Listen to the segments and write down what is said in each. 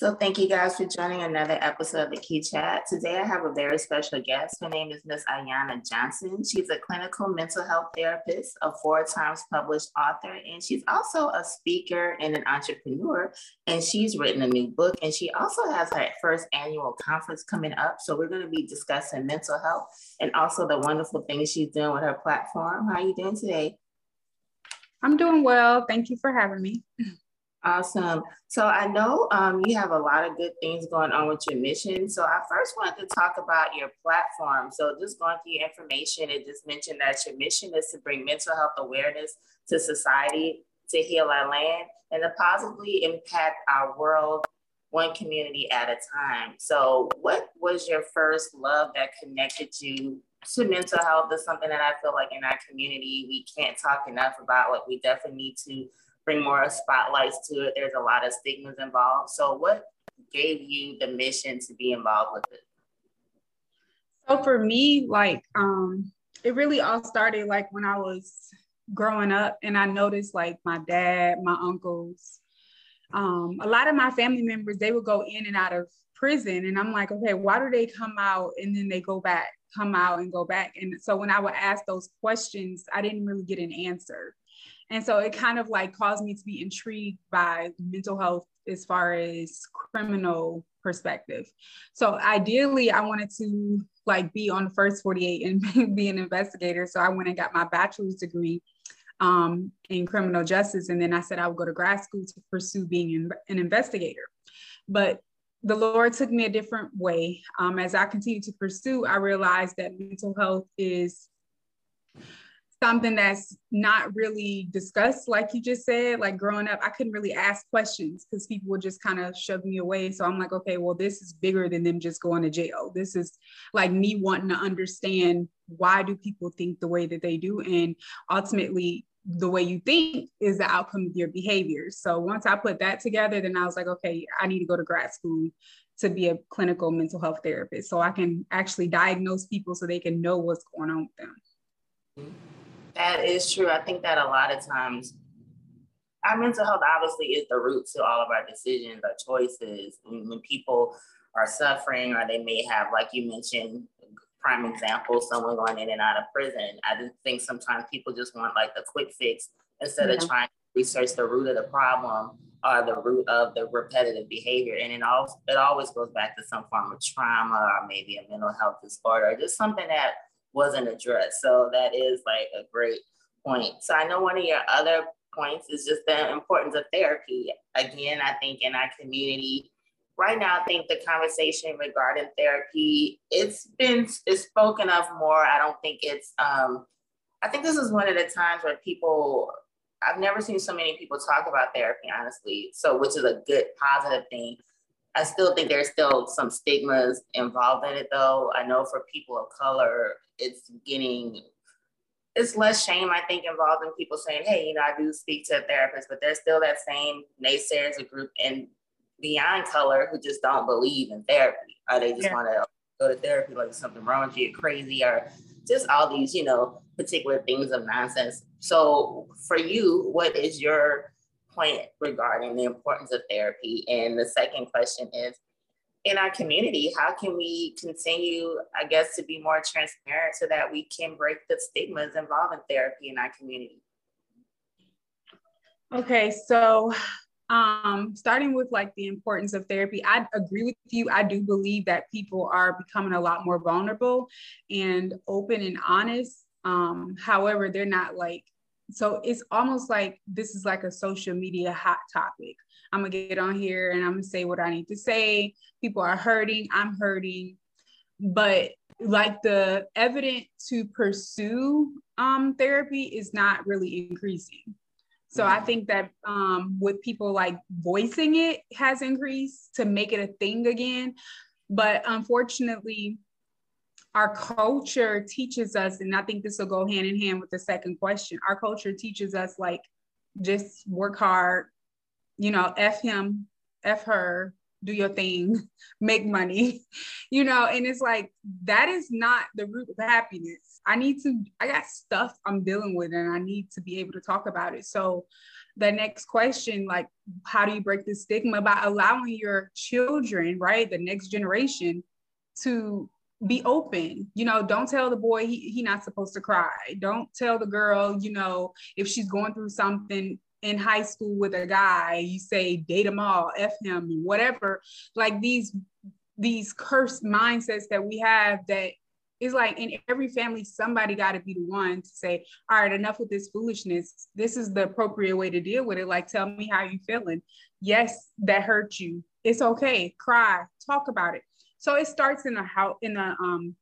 So thank you guys for joining another episode of the Q-Chat. Today I have a very special guest. Her name is Miss Ayana Johnson. She's a clinical mental health therapist, a four times published author, and she's also a speaker and an entrepreneur. And she's written a new book, and she also has her first annual conference coming up. So we're going to be discussing mental health and also the wonderful things she's doing with her platform. How are you doing today? I'm doing well. Thank you for having me. Awesome. So I know um, you have a lot of good things going on with your mission. So I first wanted to talk about your platform. So just going through your information, it just mentioned that your mission is to bring mental health awareness to society, to heal our land, and to positively impact our world one community at a time. So what was your first love that connected you to mental health is something that I feel like in our community, we can't talk enough about. Like we definitely need to bring more spotlights to it. There's a lot of stigmas involved. So, what gave you the mission to be involved with it? So for me, like um, it really all started like when I was growing up, and I noticed like my dad, my uncles, um, a lot of my family members, they would go in and out of prison, and I'm like, okay, why do they come out and then they go back, come out and go back? And so when I would ask those questions, I didn't really get an answer. And so it kind of like caused me to be intrigued by mental health as far as criminal perspective. So ideally, I wanted to like be on the first 48 and be an investigator. So I went and got my bachelor's degree um, in criminal justice. And then I said I would go to grad school to pursue being an investigator. But the Lord took me a different way. Um, as I continued to pursue, I realized that mental health is something that's not really discussed, like you just said. Like growing up, I couldn't really ask questions because people would just kind of shove me away. So I'm like, okay, well, this is bigger than them just going to jail. This is like me wanting to understand why do people think the way that they do, and ultimately. The way you think is the outcome of your behaviors. So once I put that together, then I was like, okay, I need to go to grad school to be a clinical mental health therapist so I can actually diagnose people so they can know what's going on with them. Mm-hmm. That is true. I think that a lot of times our mental health obviously is the root to all of our decisions, our choices. When, when people are suffering or they may have, like you mentioned, prime example, someone going in and out of prison. I just think sometimes people just want like the quick fix instead yeah. of trying to research the root of the problem or the root of the repetitive behavior. And it, all, it always goes back to some form of trauma or maybe a mental health disorder, just something that wasn't addressed. So that is like a great point. So I know one of your other points is just the importance of therapy. Again, I think in our community right now, I think the conversation regarding therapy, it's been it's spoken of more. I don't think it's um I think this is one of the times where people I've never seen so many people talk about therapy, honestly. So, which is a good positive thing. I still think there's still some stigmas involved in it, though. I know for people of color, it's getting it's less shame, I think, involved in people saying, hey, you know, I do speak to a therapist, but there's still that same naysayers, a group and beyond color who just don't believe in therapy. Or they just yeah. want to go to therapy like something wrong with you, you're crazy, or just all these, you know, particular things of nonsense. So for you, what is your point regarding the importance of therapy? And the second question is, in our community, how can we continue, I guess, to be more transparent so that we can break the stigmas involving therapy in our community? Okay, so um, starting with like the importance of therapy, I agree with you. I do believe that people are becoming a lot more vulnerable and open and honest. Um, however, they're not like, so it's almost like this is like a social media hot topic. I'm gonna get on here and I'm gonna say what I need to say. People are hurting, I'm hurting, but like the evidence to pursue um, therapy is not really increasing. So I think that um, with people like voicing it has increased to make it a thing again. But unfortunately, our culture teaches us, and I think this will go hand in hand with the second question. Our culture teaches us like just work hard, you know, F him, F her, do your thing, make money, you know, and it's like that is not the root of happiness. I need to, I got stuff I'm dealing with and I need to be able to talk about it. So the next question, like, how do you break the stigma by allowing your children, right, the next generation, to be open you know don't tell the boy he, he not supposed to cry. Don't tell the girl you know if she's going through something in high school with a guy you say date him all f him whatever. Like these these cursed mindsets that we have that is like in every family somebody got to be the one to say all right enough with this foolishness. This is the appropriate way to deal with it. Like tell me how you feeling. Yes that hurt you. It's okay. Cry. Talk about it so it starts in the house, in the um,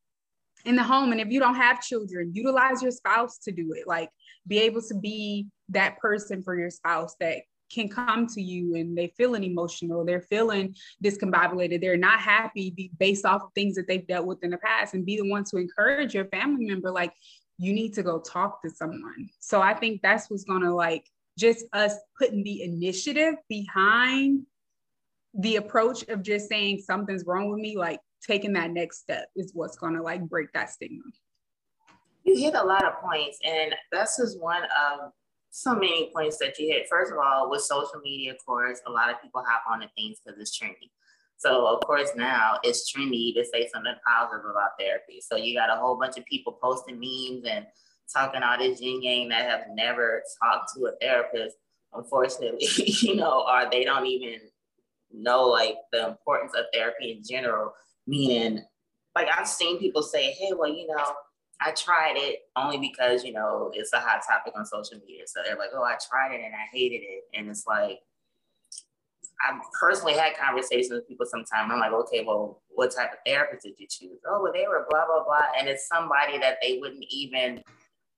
in the home. And if you don't have children, utilize your spouse to do it. Like be able to be that person for your spouse that can come to you and they feeling emotional, they're feeling discombobulated, they're not happy based off of things that they've dealt with in the past, and be the one to encourage your family member, like you need to go talk to someone. So I think that's what's gonna like just us putting the initiative behind the approach of just saying something's wrong with me, like taking that next step is what's gonna like break that stigma. You hit a lot of points, and that's just one of so many points that you hit. First of all, with social media, of course, a lot of people hop on the things because it's trendy. So of course now it's trendy to say something positive about therapy. So you got a whole bunch of people posting memes and talking all this yin yang that have never talked to a therapist, unfortunately, you know, or they don't even know like the importance of therapy in general, meaning like I've seen people say, hey, well, you know, I tried it only because, you know, it's a hot topic on social media. So they're like, oh, I tried it and I hated it. And it's like, I've personally had conversations with people sometimes. I'm like, okay, well, what type of therapist did you choose? Oh, well, they were blah, blah, blah. And it's somebody that they wouldn't even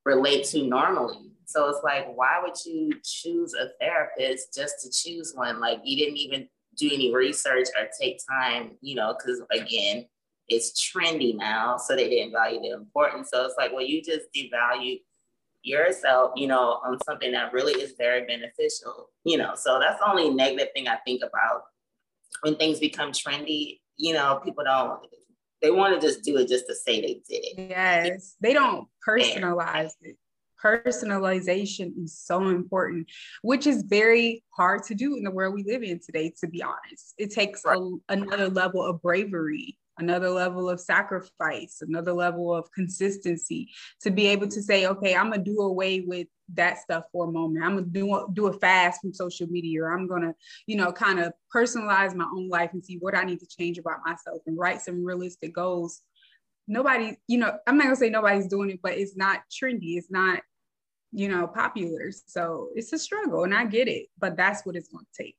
relate to normally. So it's like, why would you choose a therapist just to choose one? Like you didn't even do any research or take time, you know, because again, it's trendy now. So they didn't value the importance. So it's like, well, you just devalue yourself, you know, on something that really is very beneficial, you know. So that's the only negative thing I think about when things become trendy, you know, people don't they want to just do it just to say they did it. Yes. They don't personalize it personalization is so important, which is very hard to do in the world we live in today, to be honest. It takes a, another level of bravery, another level of sacrifice, another level of consistency to be able to say, okay, I'm gonna do away with that stuff for a moment. I'm gonna do, do a fast from social media, or I'm gonna, you know, kind of personalize my own life and see what I need to change about myself and write some realistic goals nobody, you know, I'm not gonna say nobody's doing it, but it's not trendy. It's not you know, popular. So it's a struggle and I get it, but that's what it's going to take.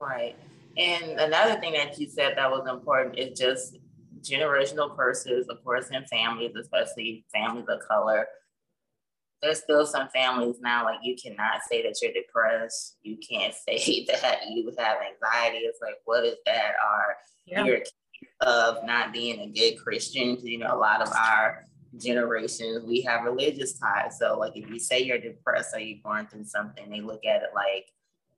Right. And another thing that you said that was important is just generational curses, of course, in families, especially families of color. There's still some families now, like you cannot say that you're depressed. You can't say that you have anxiety. It's like, what is that? Or yeah. you're of not being a good Christian. You know, a lot of our generations, we have religious ties. So, like, if you say you're depressed or you're going through something, they look at it like,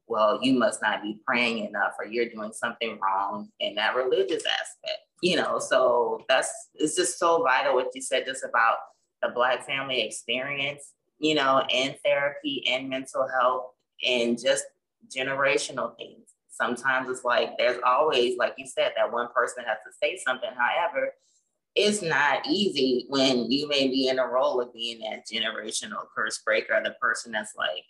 well, you must not be praying enough or you're doing something wrong in that religious aspect, you know. So, that's it's just so vital what you said just about the Black family experience, you know, and therapy and mental health and just generational things. Sometimes it's like there's always, like you said, that one person has to say something. However, it's not easy when you may be in a role of being that generational curse breaker, the person that's like,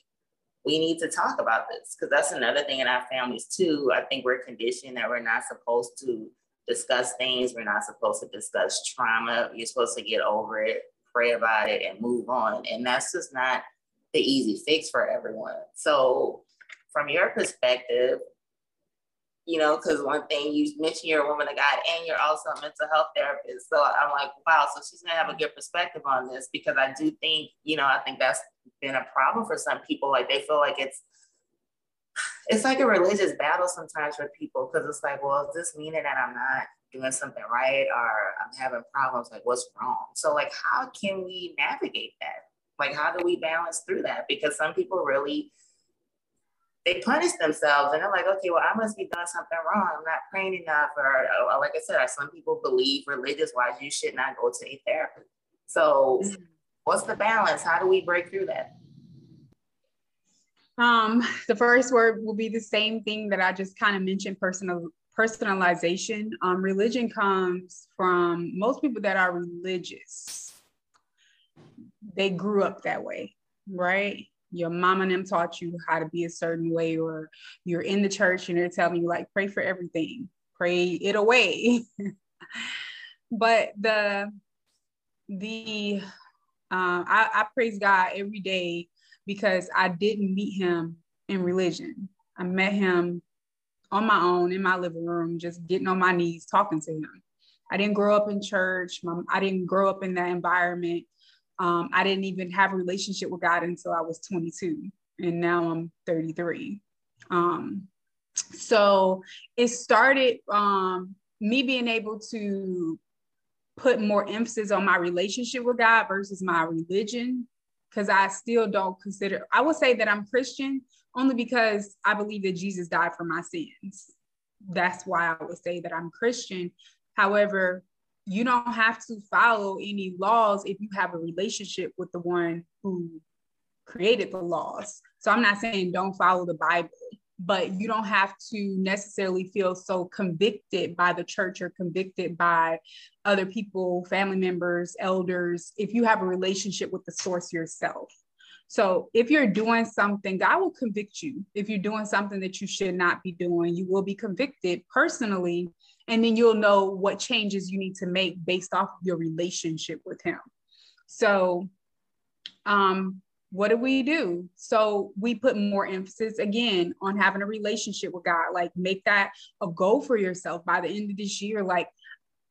we need to talk about this. Because that's another thing in our families, too. I think we're conditioned that we're not supposed to discuss things, we're not supposed to discuss trauma. You're supposed to get over it, pray about it, and move on. And that's just not the easy fix for everyone. So, from your perspective, you know, because one thing you mentioned you're a woman of God and you're also a mental health therapist. So I'm like, wow, so she's gonna have a good perspective on this because I do think, you know, I think that's been a problem for some people. Like they feel like it's it's like a religious battle sometimes for people because it's like, well, is this meaning that I'm not doing something right or I'm having problems? Like, what's wrong? So, like, how can we navigate that? Like, how do we balance through that? Because some people really they punish themselves and they're like, okay, well, I must be doing something wrong. I'm not praying enough. Or, or like I said, some people believe religious wise, you should not go to a therapist. So, mm-hmm. what's the balance? How do we break through that? Um, the first word will be the same thing that I just kind of mentioned personal personalization. Um, religion comes from most people that are religious. They grew up that way, right? Your mom and them taught you how to be a certain way, or you're in the church and they're telling you like pray for everything, pray it away. but the the uh, I, I praise God every day because I didn't meet him in religion. I met him on my own in my living room, just getting on my knees, talking to him. I didn't grow up in church. I didn't grow up in that environment. Um, I didn't even have a relationship with God until I was 22, and now I'm 33. Um, so it started um, me being able to put more emphasis on my relationship with God versus my religion because I still don't consider, I would say that I'm Christian only because I believe that Jesus died for my sins. That's why I would say that I'm Christian. However, you don't have to follow any laws if you have a relationship with the one who created the laws. So I'm not saying don't follow the Bible but you don't have to necessarily feel so convicted by the church or convicted by other people, family members, elders, if you have a relationship with the source yourself. So if you're doing something, God will convict you. If you're doing something that you should not be doing, you will be convicted personally. And then you'll know what changes you need to make based off of your relationship with Him. So, um, what do we do? So we put more emphasis again on having a relationship with God. Like make that a goal for yourself by the end of this year. Like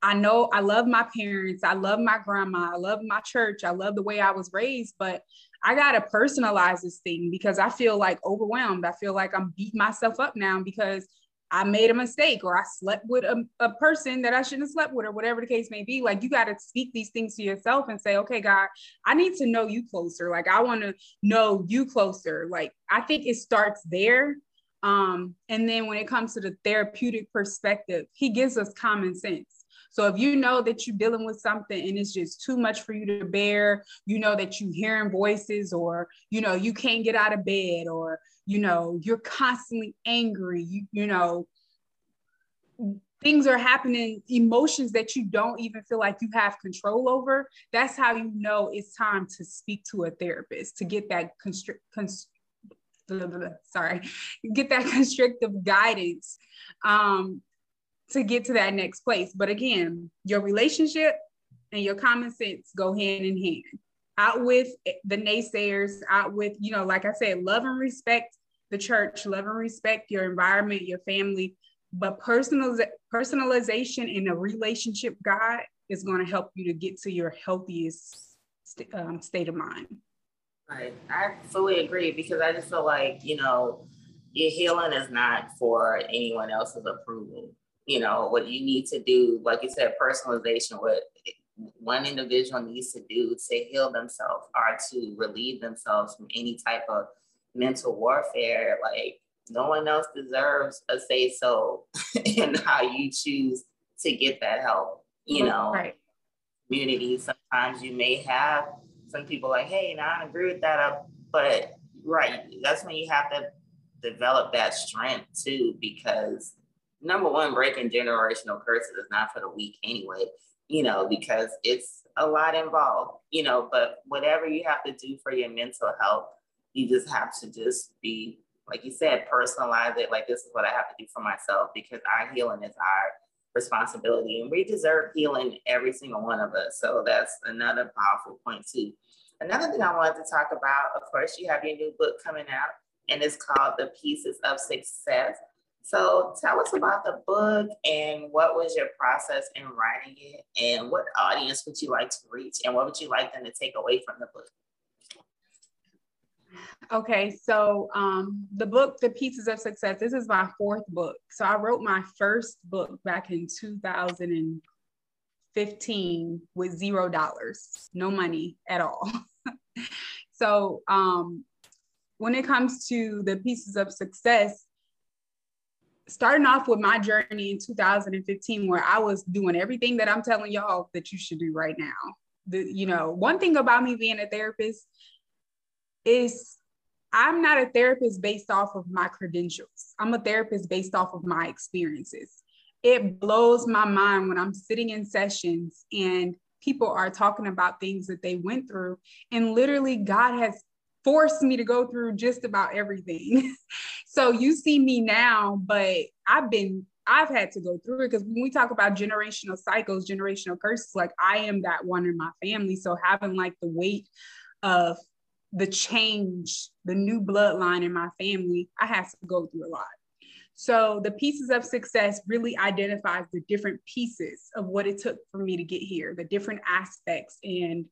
I know I love my parents, I love my grandma, I love my church, I love the way I was raised, but I gotta personalize this thing because I feel like overwhelmed. I feel like I'm beating myself up now because I made a mistake or I slept with a, a person that I shouldn't have slept with or whatever the case may be. Like you got to speak these things to yourself and say, okay, God, I need to know you closer. Like I want to know you closer. Like I think it starts there. Um, and then when it comes to the therapeutic perspective, he gives us common sense. So if you know that you're dealing with something and it's just too much for you to bear, you know that you're hearing voices or you know you can't get out of bed or you know, you're constantly angry, you, you know, things are happening, emotions that you don't even feel like you have control over. That's how you know it's time to speak to a therapist to get that constrict, const- sorry, get that constrictive guidance um, to get to that next place. But again, your relationship and your common sense go hand in hand. Out with the naysayers, out with, you know, like I said, love and respect the church, love and respect your environment, your family, but personal personalization in a relationship God is going to help you to get to your healthiest st- um, state of mind. Right. I fully agree because I just feel like, you know, your healing is not for anyone else's approval. You know, what you need to do, like you said, personalization, what one individual needs to do to heal themselves or to relieve themselves from any type of mental warfare. Like no one else deserves a say so in how you choose to get that help. You mm-hmm. know, right. community. Sometimes you may have some people like, hey, now I agree with that, but right, that's when you have to develop that strength too, because number one, breaking generational curses is not for the weak anyway. You know, because it's a lot involved. You know, but whatever you have to do for your mental health you just have to just be like you said personalize it like this is what i have to do for myself because our healing is our responsibility and we deserve healing every single one of us so that's another powerful point too another thing i wanted to talk about of course you have your new book coming out and it's called the pieces of success so tell us about the book and what was your process in writing it and what audience would you like to reach and what would you like them to take away from the book Okay, so um, the book, The Pieces of Success, this is my fourth book. So I wrote my first book back in 2015 with zero dollars, no money at all. so um, when it comes to the pieces of success, starting off with my journey in 2015, where I was doing everything that I'm telling y'all that you should do right now. The, you know, one thing about me being a therapist is I'm not a therapist based off of my credentials. I'm a therapist based off of my experiences. It blows my mind when I'm sitting in sessions and people are talking about things that they went through. And literally, God has forced me to go through just about everything. so you see me now, but I've been, I've had to go through it because when we talk about generational cycles, generational curses, like I am that one in my family. So having like the weight of the change, the new bloodline in my family, I had to go through a lot. So the pieces of success really identifies the different pieces of what it took for me to get here, the different aspects. And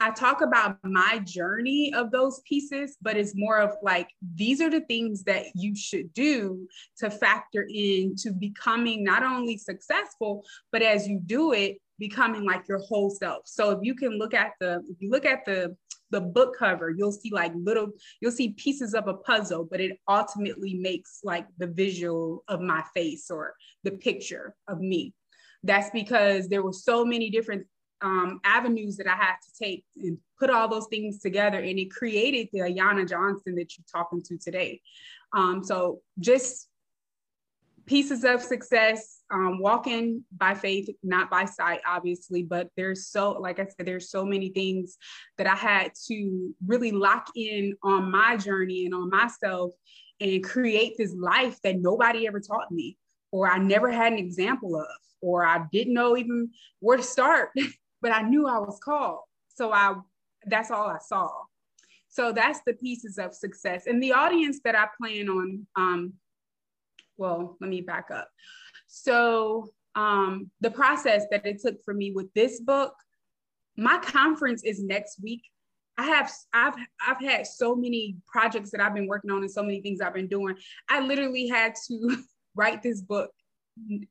I talk about my journey of those pieces, but it's more of like, these are the things that you should do to factor in to becoming not only successful, but as you do it, becoming like your whole self. So if you can look at the, if you look at the the book cover, you'll see like little, you'll see pieces of a puzzle, but it ultimately makes like the visual of my face or the picture of me. That's because there were so many different um, avenues that I had to take and put all those things together, and it created the Ayana Johnson that you're talking to today. Um, so just pieces of success um, walking by faith not by sight obviously but there's so like i said there's so many things that i had to really lock in on my journey and on myself and create this life that nobody ever taught me or i never had an example of or i didn't know even where to start but i knew i was called so i that's all i saw so that's the pieces of success and the audience that i plan on um, well, let me back up. So um, the process that it took for me with this book, my conference is next week. I have I've I've had so many projects that I've been working on and so many things I've been doing. I literally had to write this book.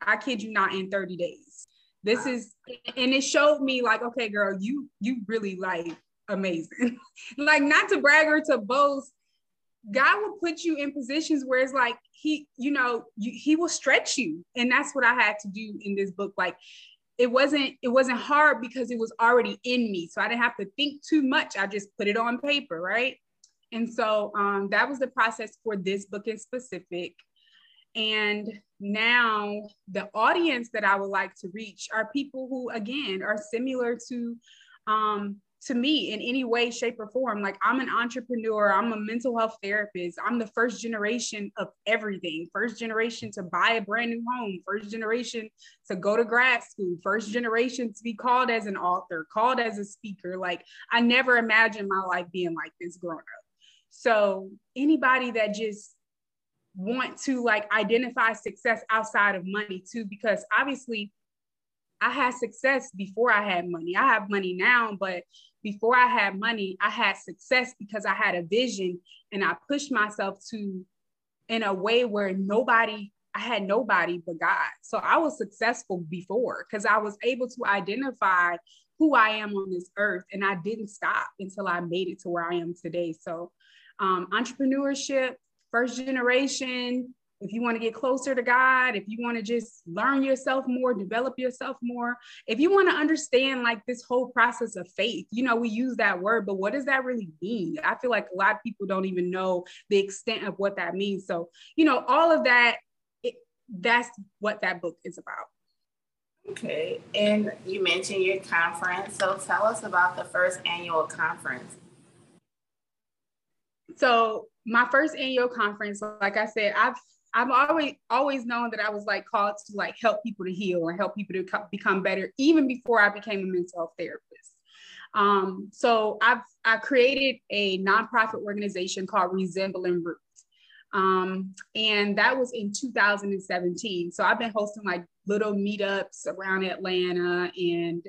I kid you not in 30 days. This is and it showed me like, okay, girl, you you really like amazing. like not to brag or to boast, God will put you in positions where it's like he, you know, you, he will stretch you, and that's what I had to do in this book. Like, it wasn't it wasn't hard because it was already in me, so I didn't have to think too much. I just put it on paper, right? And so um, that was the process for this book in specific. And now the audience that I would like to reach are people who, again, are similar to um, to me in any way, shape, or form. Like I'm an entrepreneur, I'm a mental health therapist, I'm the first generation of everything. First generation to buy a brand new home, first generation to go to grad school, first generation to be called as an author, called as a speaker. Like I never imagined my life being like this growing up. So anybody that just want to like identify success outside of money too, because obviously I had success before I had money. I have money now, but before I had money, I had success because I had a vision and I pushed myself to in a way where nobody, I had nobody but God. So I was successful before because I was able to identify who I am on this earth and I didn't stop until I made it to where I am today. So um, entrepreneurship, first generation, if you want to get closer to God, if you want to just learn yourself more, develop yourself more, if you want to understand like this whole process of faith, you know, we use that word, but what does that really mean? I feel like a lot of people don't even know the extent of what that means. So, you know, all of that, it, that's what that book is about. Okay. And you mentioned your conference. So tell us about the first annual conference. So my first annual conference, like I said, I've I've always always known that I was like called to like help people to heal and help people to co- become better, even before I became a mental health therapist. Um, so I've I created a nonprofit organization called Resembling Ruth. Um, and that was in 2017. So I've been hosting like little meetups around Atlanta and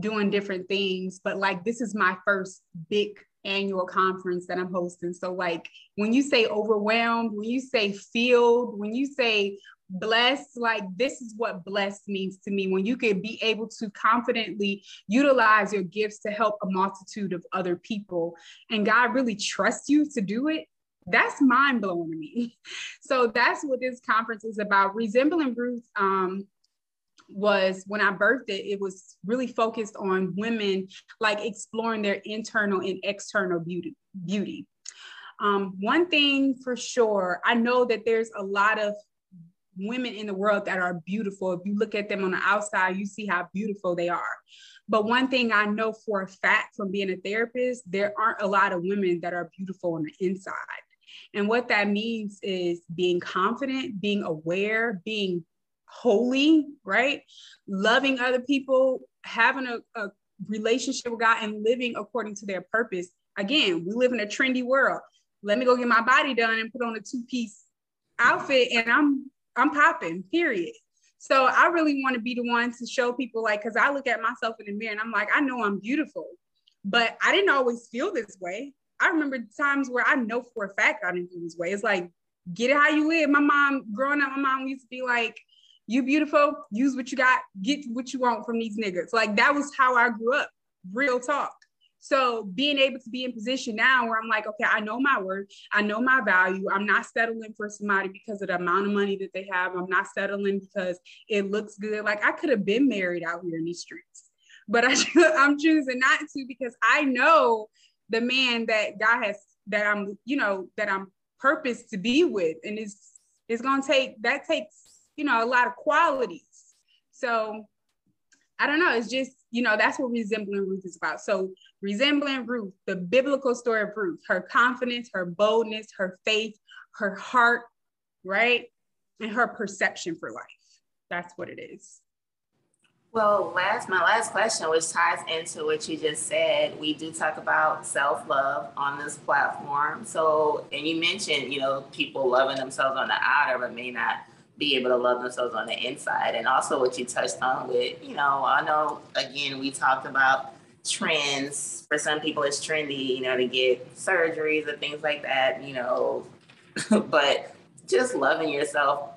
doing different things. But like this is my first big annual conference that I'm hosting. So, like when you say overwhelmed, when you say filled, when you say blessed, like this is what blessed means to me. When you can be able to confidently utilize your gifts to help a multitude of other people, and God really trusts you to do it. That's mind blowing to me. So that's what this conference is about. Resembling Ruth um, was when I birthed it, it was really focused on women like exploring their internal and external beauty. beauty. Um, one thing for sure, I know that there's a lot of women in the world that are beautiful. If you look at them on the outside, you see how beautiful they are. But one thing I know for a fact from being a therapist, there aren't a lot of women that are beautiful on the inside. And what that means is being confident, being aware, being holy, right? Loving other people, having a, a relationship with God, and living according to their purpose. Again, we live in a trendy world. Let me go get my body done and put on a two piece outfit, and I'm I'm popping, period. So I really want to be the one to show people like, because I look at myself in the mirror and I'm like, I know I'm beautiful, but I didn't always feel this way. I remember times where I know for a fact I didn't feel this way. It's like, get it how you live. My mom, growing up, my mom used to be like, you beautiful, use what you got, get what you want from these niggas. Like that was how I grew up, real talk. So being able to be in position now where I'm like, okay, I know my worth, I know my value. I'm not settling for somebody because of the amount of money that they have. I'm not settling because it looks good. Like I could have been married out here in these streets, but I, I'm choosing not to because I know the man that God has that I'm, you know, that I'm purposed to be with, and it's it's gonna take that takes you know a lot of qualities. So I don't know. It's just you know, that's what resembling Ruth is about. So, resembling Ruth, the biblical story of Ruth, her confidence, her boldness, her faith, her heart, right? And her perception for life. That's what it is. Well, last my last question, which ties into what you just said, we do talk about self love on this platform. So, and you mentioned, you know, people loving themselves on the outer, but may not be able to love themselves on the inside. And also what you touched on with, you know, I know again we talked about trends. For some people it's trendy, you know, to get surgeries and things like that, you know. but just loving yourself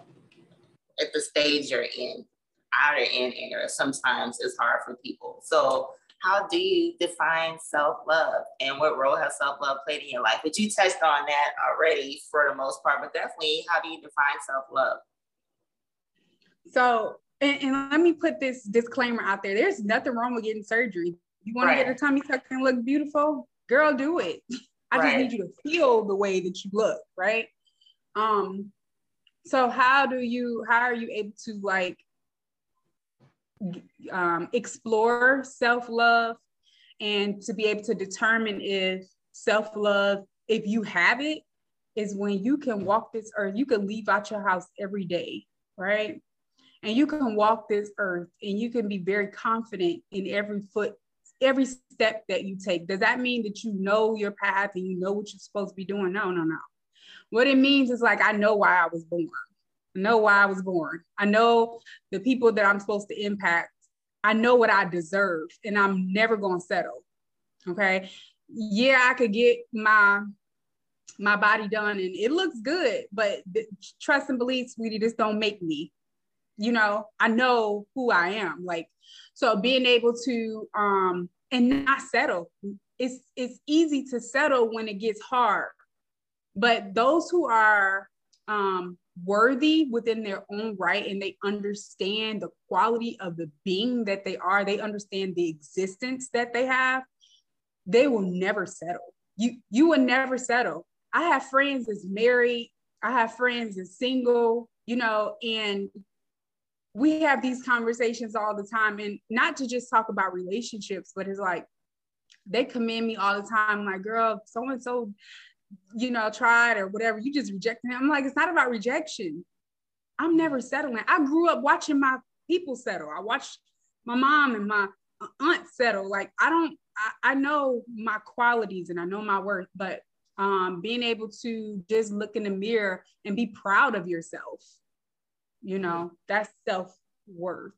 at the stage you're in, outer and inner, sometimes is hard for people. So how do you define self-love and what role has self-love played in your life? But you touched on that already for the most part, but definitely how do you define self-love? So, and, and, let me put this disclaimer out there. There's nothing wrong with getting surgery. You want right. to get a tummy tuck and look beautiful? Girl, do it. I right. just need you to feel the way that you look, right? Um, so how do you how are you able to like um, explore self-love and to be able to determine if self-love if you have it is when you can walk this earth you can leave out your house every day right and you can walk this earth and you can be very confident in every foot every step that you take. Does that mean that you know your path and you know what you're supposed to be doing? No no no. What it means is like i know why i was born. I know why i was born. I know the people that i'm supposed to impact. I know what i deserve and i'm never going to settle okay? Yeah i could get my my body done and it looks good but trust and believe sweetie this don't make me you know i know who i am. Like so being able to um and not settle. It's it's easy to settle when it gets hard but those who are um worthy within their own right and they understand the quality of the being that they are they understand the existence that they have they will never settle. You you will never settle. I have friends that's married. I have friends that's single you know and we have these conversations all the time and not to just talk about relationships but it's like they commend me all the time like girl so and so you know tried or whatever you just rejected him. I'm like it's not about rejection. I'm never settling. I grew up watching my people settle. I watched my mom and my aunt settle. Like i don't I, I know my qualities and i know my worth but um, being able to just look in the mirror and be proud of yourself you mm-hmm. know that's self-worth.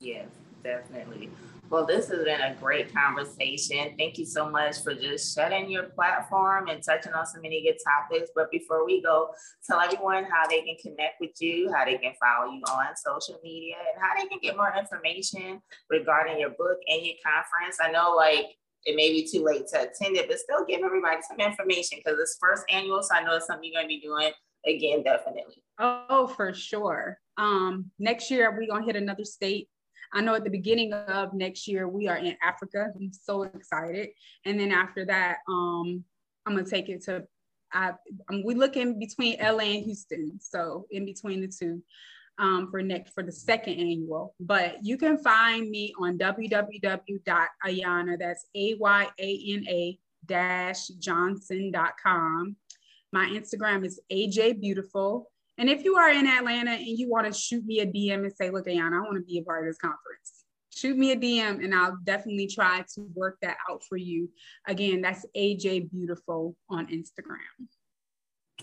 Yes definitely. Well this has been a great conversation. Thank you so much for just shedding your platform and touching on so many good topics. But before we go tell everyone how they can connect with you how they can follow you on social media and how they can get more information regarding your book and your conference. I know like it may be too late to attend it, but still give everybody some information because it's first annual. So I know it's something you're going to be doing again, definitely. Oh, for sure. Um, next year we're gonna hit another state. I know at the beginning of next year we are in Africa. I'm so excited. And then after that, um, I'm gonna take it to I um, we look in between LA and Houston, so in between the two um, for next for the second annual. But you can find me on www.ayana. That's a y a n a dash johnson.com. My Instagram is AJ Beautiful. And if you are in Atlanta and you want to shoot me a DM and say, look, Ayana, I want to be a part of this conference, shoot me a DM and I'll definitely try to work that out for you. Again, that's AJ Beautiful on Instagram.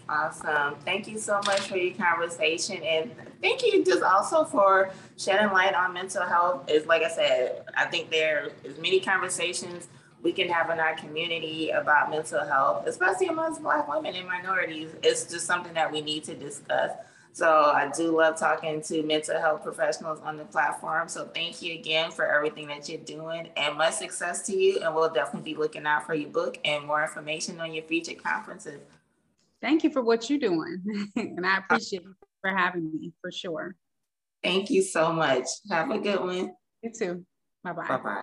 Awesome. Thank you so much for your conversation. And thank you just also for shedding light on mental health. Is like I said, I think there is many conversations we can have in our community about mental health, especially amongst Black women and minorities. It's just something that we need to discuss. So I do love talking to mental health professionals on the platform. So thank you again for everything that you're doing and much success to you. And we'll definitely be looking out for your book and more information on your future conferences. Thank you for what you're doing. and I appreciate you for having me for sure. Thank you so much. Have a good one. You too. Bye bye. Bye bye.